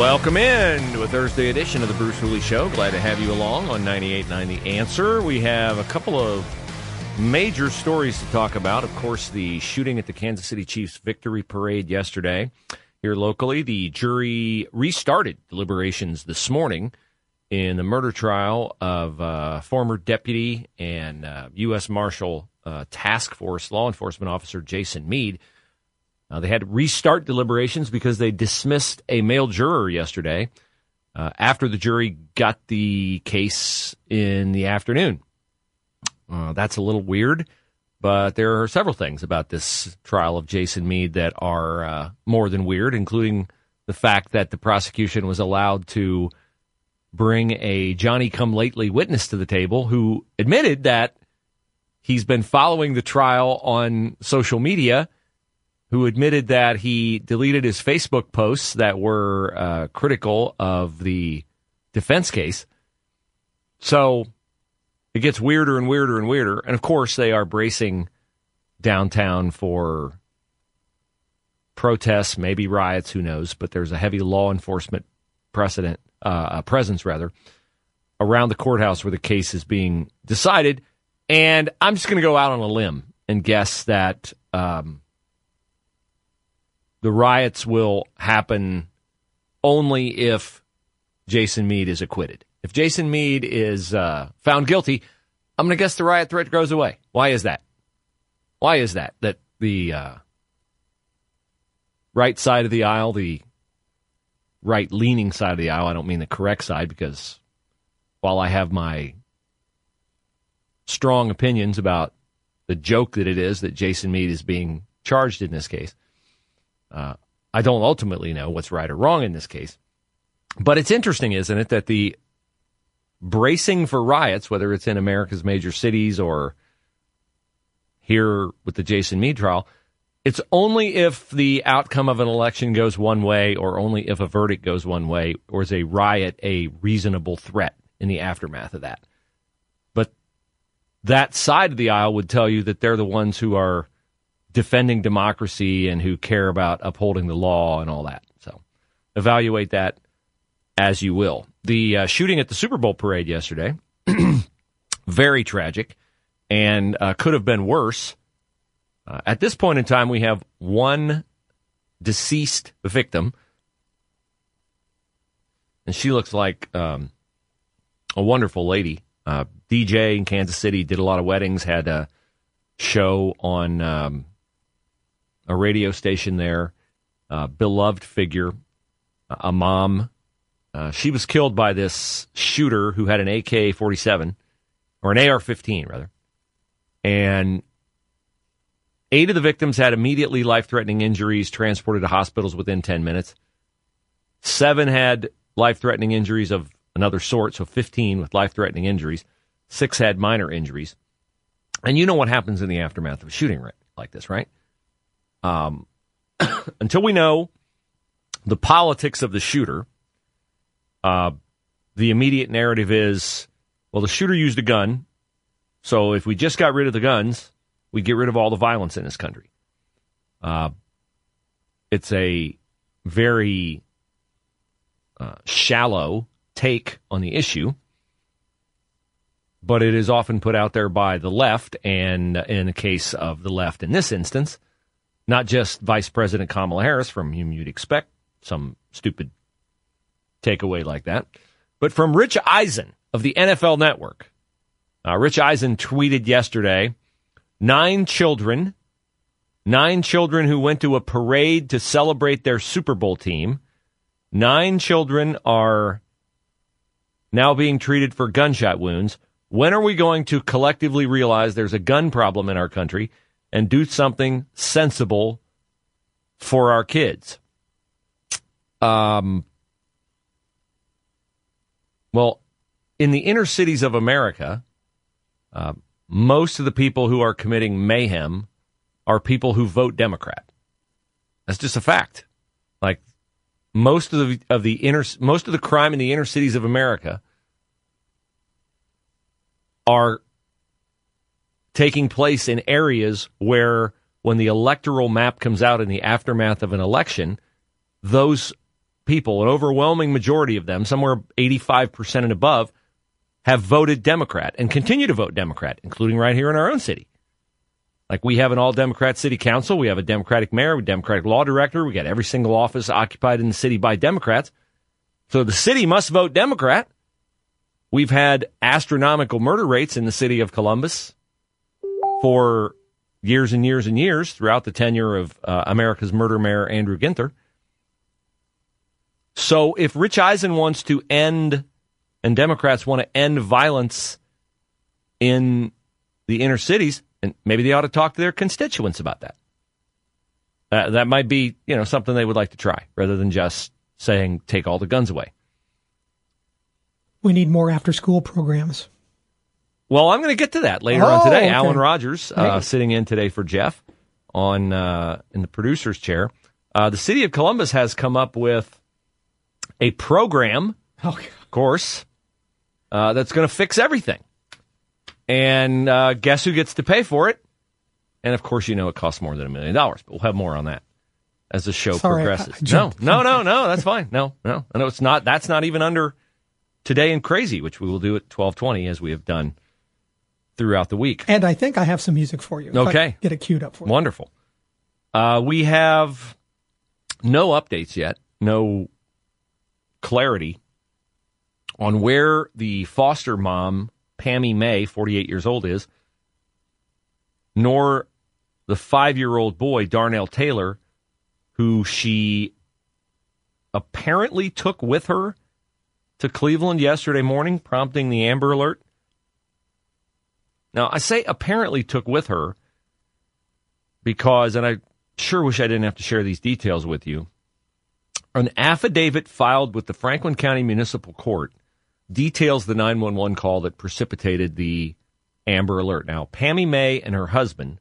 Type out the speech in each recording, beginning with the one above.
Welcome in to a Thursday edition of the Bruce Hooley Show. Glad to have you along on 98.9 The Answer. We have a couple of major stories to talk about. Of course, the shooting at the Kansas City Chiefs victory parade yesterday. Here locally, the jury restarted deliberations this morning in the murder trial of uh, former deputy and uh, U.S. Marshal uh, Task Force law enforcement officer Jason Meade. Uh, they had to restart deliberations because they dismissed a male juror yesterday uh, after the jury got the case in the afternoon. Uh, that's a little weird, but there are several things about this trial of Jason Meade that are uh, more than weird, including the fact that the prosecution was allowed to bring a Johnny come lately witness to the table who admitted that he's been following the trial on social media who admitted that he deleted his Facebook posts that were uh, critical of the defense case. So it gets weirder and weirder and weirder. And of course, they are bracing downtown for protests, maybe riots, who knows. But there's a heavy law enforcement precedent, uh, presence rather, around the courthouse where the case is being decided. And I'm just going to go out on a limb and guess that. Um, the riots will happen only if Jason Meade is acquitted. If Jason Meade is uh, found guilty, I'm going to guess the riot threat goes away. Why is that? Why is that? That the uh, right side of the aisle, the right leaning side of the aisle, I don't mean the correct side because while I have my strong opinions about the joke that it is that Jason Meade is being charged in this case, uh, I don't ultimately know what's right or wrong in this case. But it's interesting, isn't it, that the bracing for riots, whether it's in America's major cities or here with the Jason Meade trial, it's only if the outcome of an election goes one way or only if a verdict goes one way or is a riot a reasonable threat in the aftermath of that. But that side of the aisle would tell you that they're the ones who are defending democracy and who care about upholding the law and all that. So evaluate that as you will. The uh, shooting at the Super Bowl parade yesterday, very tragic and uh, could have been worse. Uh, at this point in time, we have one deceased victim, and she looks like um, a wonderful lady. Uh, DJ in Kansas City did a lot of weddings, had a show on um, a radio station there, uh, beloved figure, a mom. Uh, she was killed by this shooter who had an AK 47, or an AR 15, rather. And eight of the victims had immediately life threatening injuries, transported to hospitals within 10 minutes. Seven had life threatening injuries of another sort, so 15 with life threatening injuries. Six had minor injuries. And you know what happens in the aftermath of a shooting like this, right? Um, until we know the politics of the shooter, uh, the immediate narrative is well, the shooter used a gun. So if we just got rid of the guns, we get rid of all the violence in this country. Uh, it's a very uh, shallow take on the issue, but it is often put out there by the left, and in the case of the left in this instance, not just Vice President Kamala Harris, from whom you'd expect some stupid takeaway like that, but from Rich Eisen of the NFL Network. Uh, Rich Eisen tweeted yesterday nine children, nine children who went to a parade to celebrate their Super Bowl team. Nine children are now being treated for gunshot wounds. When are we going to collectively realize there's a gun problem in our country and do something sensible for our kids? Um, well, in the inner cities of America, uh, most of the people who are committing mayhem are people who vote Democrat. That's just a fact. Like most of the of the inner most of the crime in the inner cities of America are taking place in areas where when the electoral map comes out in the aftermath of an election, those people, an overwhelming majority of them, somewhere 85% and above, have voted Democrat and continue to vote Democrat, including right here in our own city. Like we have an all Democrat city council, we have a Democratic mayor, a Democratic law director, we got every single office occupied in the city by Democrats. So the city must vote Democrat. We've had astronomical murder rates in the city of Columbus for years and years and years throughout the tenure of uh, America's murder mayor, Andrew Ginther. So if Rich Eisen wants to end, and Democrats want to end violence in the inner cities, and maybe they ought to talk to their constituents about that. Uh, that might be, you know, something they would like to try, rather than just saying take all the guns away. We need more after school programs. Well, I'm going to get to that later oh, on today. Okay. Alan Rogers uh, sitting in today for Jeff on uh, in the producer's chair. Uh, the city of Columbus has come up with a program, oh, of course, uh, that's going to fix everything. And uh, guess who gets to pay for it? And of course, you know it costs more than a million dollars, but we'll have more on that as the show Sorry, progresses. No, no, no, no, that's fine. No, no, I know it's not. That's not even under today and crazy, which we will do at twelve twenty as we have done throughout the week. And I think I have some music for you. Okay, get it queued up for you. Wonderful. Uh, we have no updates yet, no clarity on where the foster mom Pammy Maye, 48 years old, is, nor the five year old boy, Darnell Taylor, who she apparently took with her to Cleveland yesterday morning, prompting the Amber Alert. Now, I say apparently took with her because, and I sure wish I didn't have to share these details with you, an affidavit filed with the Franklin County Municipal Court details the 911 call that precipitated the Amber Alert. Now, Pammy Maye and her husband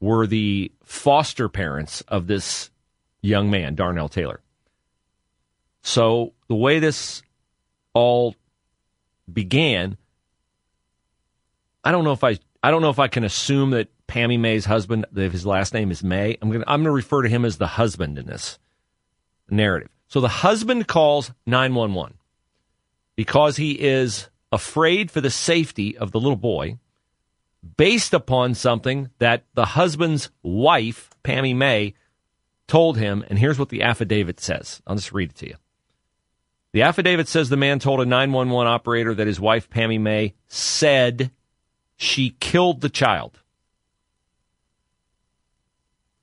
were the foster parents of this young man, Darnell Taylor. So, the way this all began, I don't know if I I don't know if I can assume that Pammy Maye's husband, that his last name is Maye. I'm to I'm to refer to him as the husband in this narrative. So the husband calls 911 because he is afraid for the safety of the little boy based upon something that the husband's wife, Pammy Maye, told him. And here's what the affidavit says. I'll just read it to you. The affidavit says the man told a 911 operator that his wife, Pammy May, said she killed the child.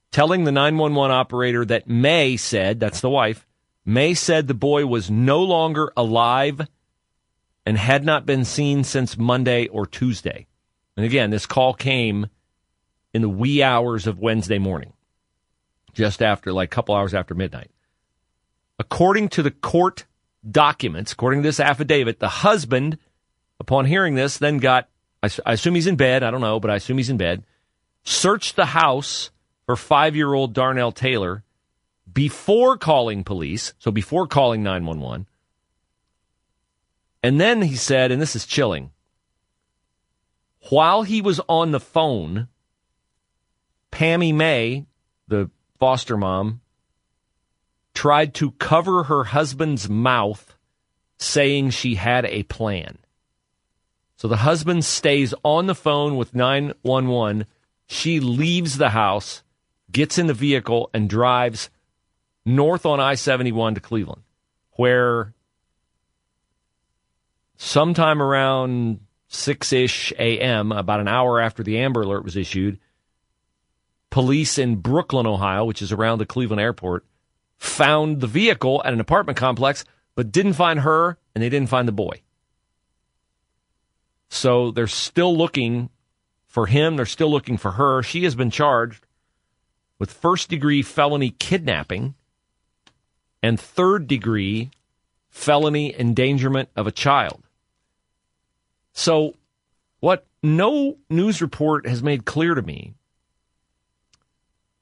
Telling the 911 operator that Maye said, that's the wife, Maye said the boy was no longer alive and had not been seen since Monday or Tuesday. And again, this call came in the wee hours of Wednesday morning, just after, like a couple hours after midnight. According to the court documents, according to this affidavit, the husband, upon hearing this, then got, I, I assume he's in bed, I don't know, but I assume he's in bed, searched the house for five year old Darnell Taylor before calling police, so before calling 911. And then he said, and this is chilling, while he was on the phone, Pammy Maye, the foster mom, tried to cover her husband's mouth, saying she had a plan. So the husband stays on the phone with 911. She leaves the house, gets in the vehicle, and drives north on I 71 to Cleveland, where sometime around 6 ish a.m., about an hour after the Amber Alert was issued, police in Brooklyn, Ohio, which is around the Cleveland airport, found the vehicle at an apartment complex but didn't find her and they didn't find the boy. So they're still looking for him. They're still looking for her. She has been charged with first degree felony kidnapping and third degree felony endangerment of a child. So, what no news report has made clear to me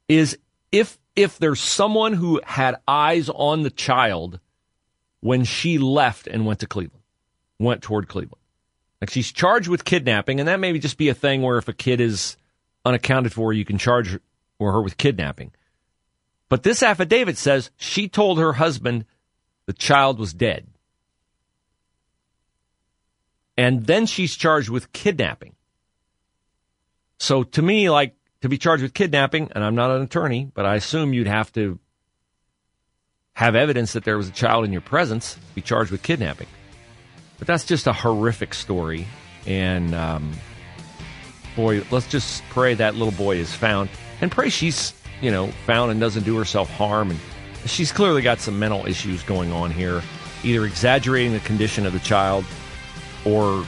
is if if there's someone who had eyes on the child when she left and went to Cleveland, went toward Cleveland. Like she's charged with kidnapping, and that may just be a thing where if a kid is unaccounted for, you can charge her with kidnapping. But this affidavit says she told her husband the child was dead. And then she's charged with kidnapping. So to me, like to be charged with kidnapping, and I'm not an attorney, but I assume you'd have to have evidence that there was a child in your presence, be charged with kidnapping. But that's just a horrific story. And um, boy, let's just pray that little boy is found and pray she's you know, found and doesn't do herself harm. And she's clearly got some mental issues going on here, either exaggerating the condition of the child or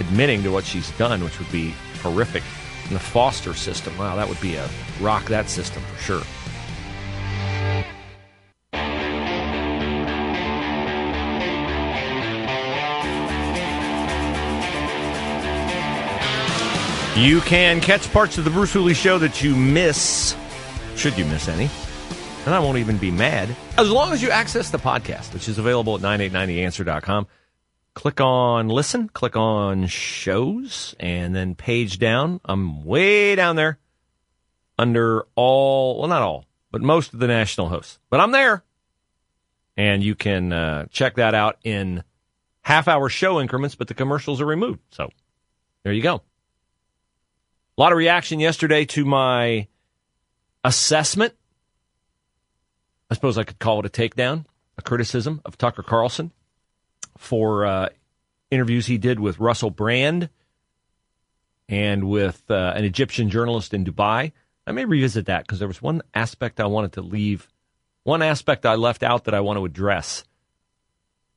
admitting to what she's done, which would be horrific. In the foster system, wow, that would be a rock that system for sure. You can catch parts of the Bruce Hooley Show that you miss, should you miss any. And I won't even be mad. As long as you access the podcast, which is available at 989theanswer.com. Click on listen, click on shows, and then page down. I'm way down there under all, well, not all, but most of the national hosts. But I'm there. And you can uh, check that out in half hour show increments, but the commercials are removed. So there you go. A lot of reaction yesterday to my assessment. I suppose I could call it a takedown, a criticism of Tucker Carlson for uh, interviews he did with Russell Brand and with uh, an Egyptian journalist in Dubai. I may revisit that because there was one aspect I wanted to leave, one aspect I left out that I want to address.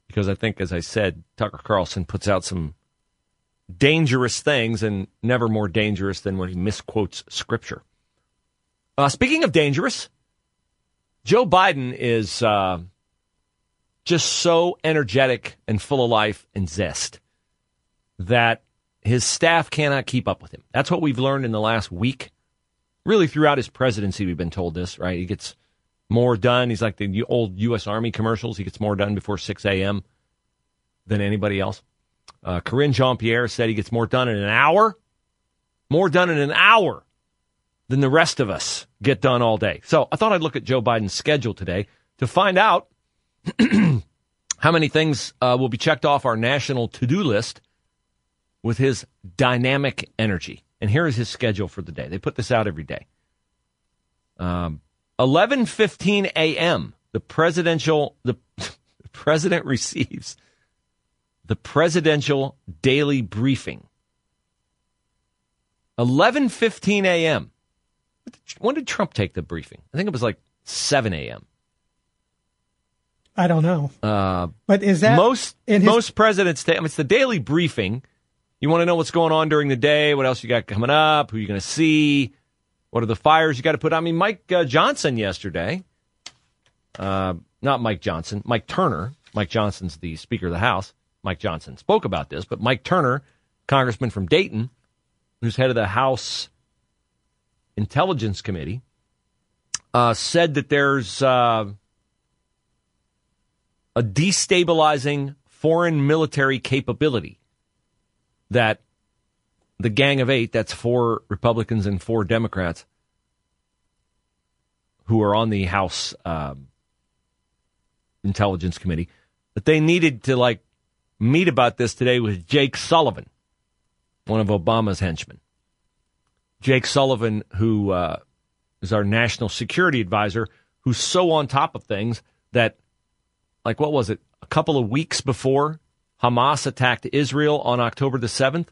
Because I think, as I said, Tucker Carlson puts out some dangerous things and never more dangerous than when he misquotes scripture. Uh, speaking of dangerous, Joe Biden is uh, just so energetic and full of life and zest that his staff cannot keep up with him. That's what we've learned in the last week. Really, throughout his presidency, we've been told this, right? He gets more done. He's like the old U.S. Army commercials. He gets more done before 6 a.m. than anybody else. Uh, Karine Jean Pierre said he gets more done in an hour, more done in an hour than the rest of us get done all day. So I thought I'd look at Joe Biden's schedule today to find out how many things uh, will be checked off our national to do list with his dynamic energy. And here is his schedule for the day. They put this out every day. Um, 11:15 a.m. The presidential the president receives the presidential daily briefing. 11:15 a.m. When did Trump take the briefing? I think it was like 7 a.m. I don't know. Uh, but is that most his- most presidents take? I mean, it's the daily briefing. You want to know what's going on during the day, what else you got coming up, who you're going to see, what are the fires you got to put. I mean, Mike uh, Johnson yesterday, uh, not Mike Johnson, Mike Turner. Mike Johnson's the Speaker of the House. Mike Johnson spoke about this, but Mike Turner, congressman from Dayton, who's head of the House Intelligence Committee, uh, said that there's uh, a destabilizing foreign military capability that the Gang of Eight, that's four Republicans and four Democrats, who are on the House uh, Intelligence Committee, that they needed to like meet about this today with Jake Sullivan, one of Obama's henchmen. Jake Sullivan, who uh, is our national security advisor, who's so on top of things that, like, what was it? A couple of weeks before Hamas attacked Israel on October the 7th,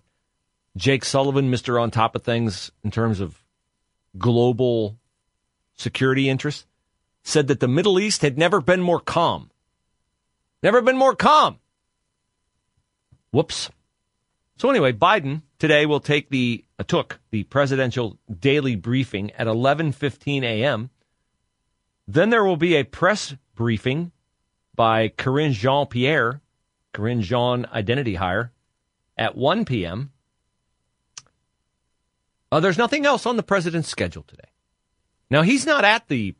Jake Sullivan, Mr. On Top of Things in terms of global security interests, said that the Middle East had never been more calm Never been more calm. Whoops. So anyway, Biden today will take the uh, took the presidential daily briefing at 11:15 a.m. Then there will be a press briefing by Karine Jean-Pierre, Karine Jean identity hire, at 1 p.m. Uh, there's nothing else on the president's schedule today. Now he's not at the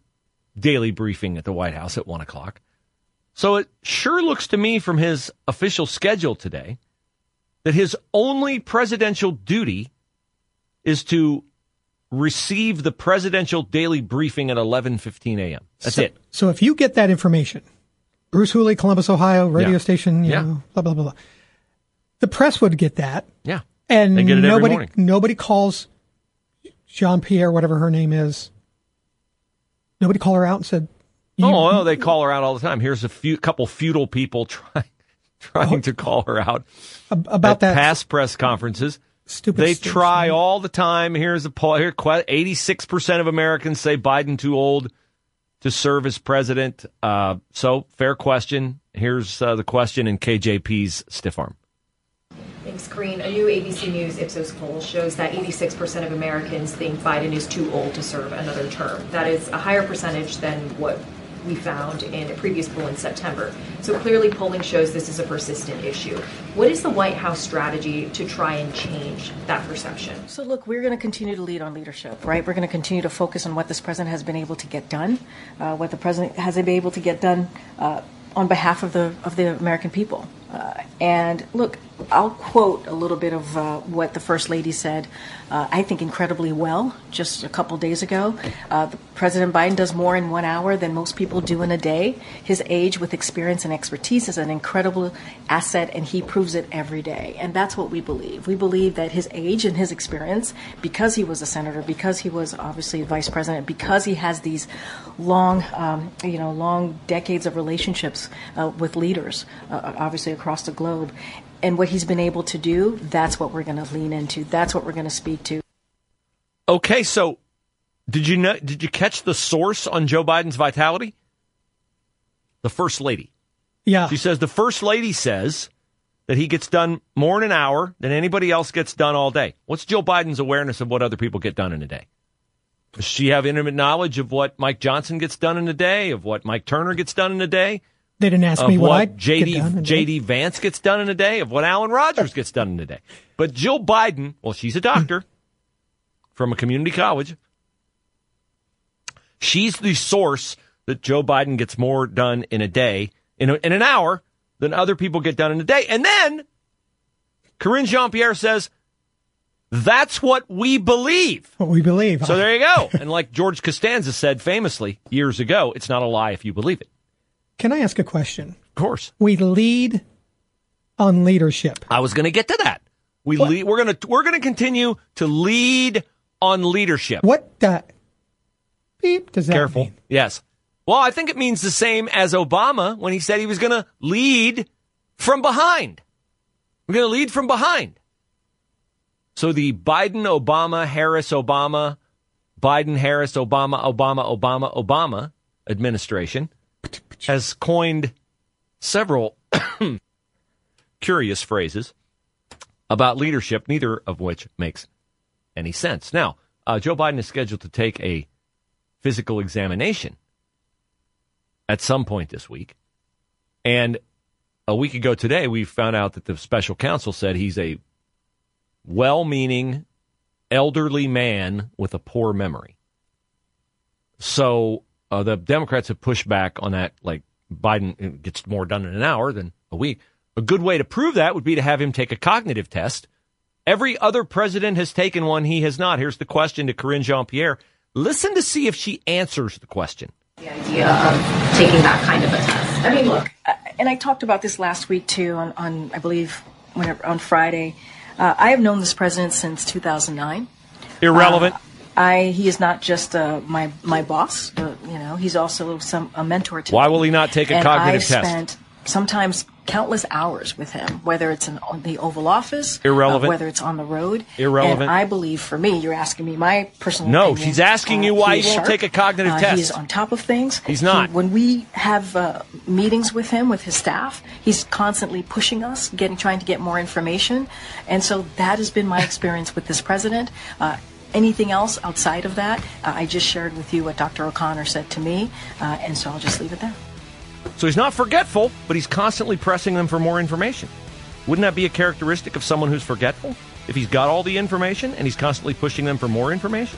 daily briefing at the White House at one o'clock. So it sure looks to me from his official schedule today that his only presidential duty is to receive the presidential daily briefing at 11:15 a.m. That's so, it. So if you get that information, Bruce Hooley, Columbus, Ohio, radio Yeah. station, you Yeah. know, blah blah blah. blah. The press would get that, Yeah. and They get it every nobody nobody calls Jean Pierre, whatever her name is. Nobody called her out and said, Oh, well, they call her out all the time. Here's a few couple feudal people trying trying to call her out about at that past press conferences. stupid." They station. try all the time. Here's a poll. Here, eighty-six percent of Americans say Biden too old to serve as president. Uh, so, fair question. Here's uh, the question in KJP's stiff arm. Thanks, Green. A new ABC News Ipsos poll shows that 86% of Americans think Biden is too old to serve another term. That is a higher percentage than what we found in a previous poll in September. So clearly, polling shows this is a persistent issue. What is the White House strategy to try and change that perception? So, look, we're going to continue to lead on leadership, right? We're going to continue to focus on what this president has been able to get done, uh, what the president has been able to get done uh, on behalf of the of the American people. Uh, and look, I'll quote a little bit of uh, what the first lady said. Uh, I think incredibly well just a couple days ago. Uh, President Biden does more in one hour than most people do in a day. His age, with experience and expertise, is an incredible asset, and he proves it every day. And that's what we believe. We believe that his age and his experience, because he was a senator, because he was obviously vice president, because he has these long, um, you know, long decades of relationships uh, with leaders, uh, obviously across the globe, and what he's been able to do, that's what we're going to lean into. That's what we're going to speak to. Okay, so did you know? Did you catch the source on Joe Biden's vitality? The first lady. Yeah, She says the first lady says that he gets done more in an hour than anybody else gets done all day. What's Joe Biden's awareness of what other people get done in a day? Does she have intimate knowledge of what Mike Johnson gets done in a day, of what Mike Turner gets done in a day, they didn't ask me what, what I JD. JD Vance gets done in a day, of what Alan Rogers gets done in a day. But Jill Biden, well, she's a doctor from a community college. She's the source that Joe Biden gets more done in a day, in, a, in an hour, than other people get done in a day. And then Karine Jean Pierre says, that's what we believe. what we believe. So there you go. and like George Costanza said famously years ago, it's not a lie if you believe it. Can I ask a question? Of course. We lead on leadership. I was going to get to that. We lead, we're going to we're going to continue to lead on leadership. What uh, beep does that Careful. mean? Yes. Well, I think it means the same as Obama when he said he was going to lead from behind. We're going to lead from behind. So the Biden, Obama, Harris, Obama, Biden, Harris, Obama, Obama, Obama, Obama administration has coined several curious phrases about leadership, neither of which makes any sense. Now, uh, Joe Biden is scheduled to take a physical examination at some point this week. And a week ago today, we found out that the special counsel said he's a well meaning elderly man with a poor memory. So uh, the Democrats have pushed back on that. Like Biden gets more done in an hour than a week. A good way to prove that would be to have him take a cognitive test. Every other president has taken one. He has not. Here's the question to Karine Jean Pierre. Listen to see if she answers the question. The idea of taking that kind of a test. I mean, look, and I talked about this last week too on, on I believe whenever, on Friday. Uh, I have known this president since 2009. Irrelevant. I he is not just uh, my my boss. Uh, you know, he's also some a mentor to Why me. will he not take a and cognitive I've test? Spent sometimes countless hours with him, whether it's in the Oval Office, uh, Irrelevant. whether it's on the road. Irrelevant. And I believe, for me, you're asking me my personal. No, opinion. she's asking you why he won't take a cognitive Uh, test. He's on top of things. He's not. He- when we have uh, meetings with him, with his staff, he's constantly pushing us, getting, trying to get more information, and so that has been my experience with this president. Anything else outside of that, uh, I just shared with you what Dr. O'Connor said to me, uh, and so I'll just leave it there. So he's not forgetful, but he's constantly pressing them for more information. Wouldn't that be a characteristic of someone who's forgetful? If he's got all the information and he's constantly pushing them for more information?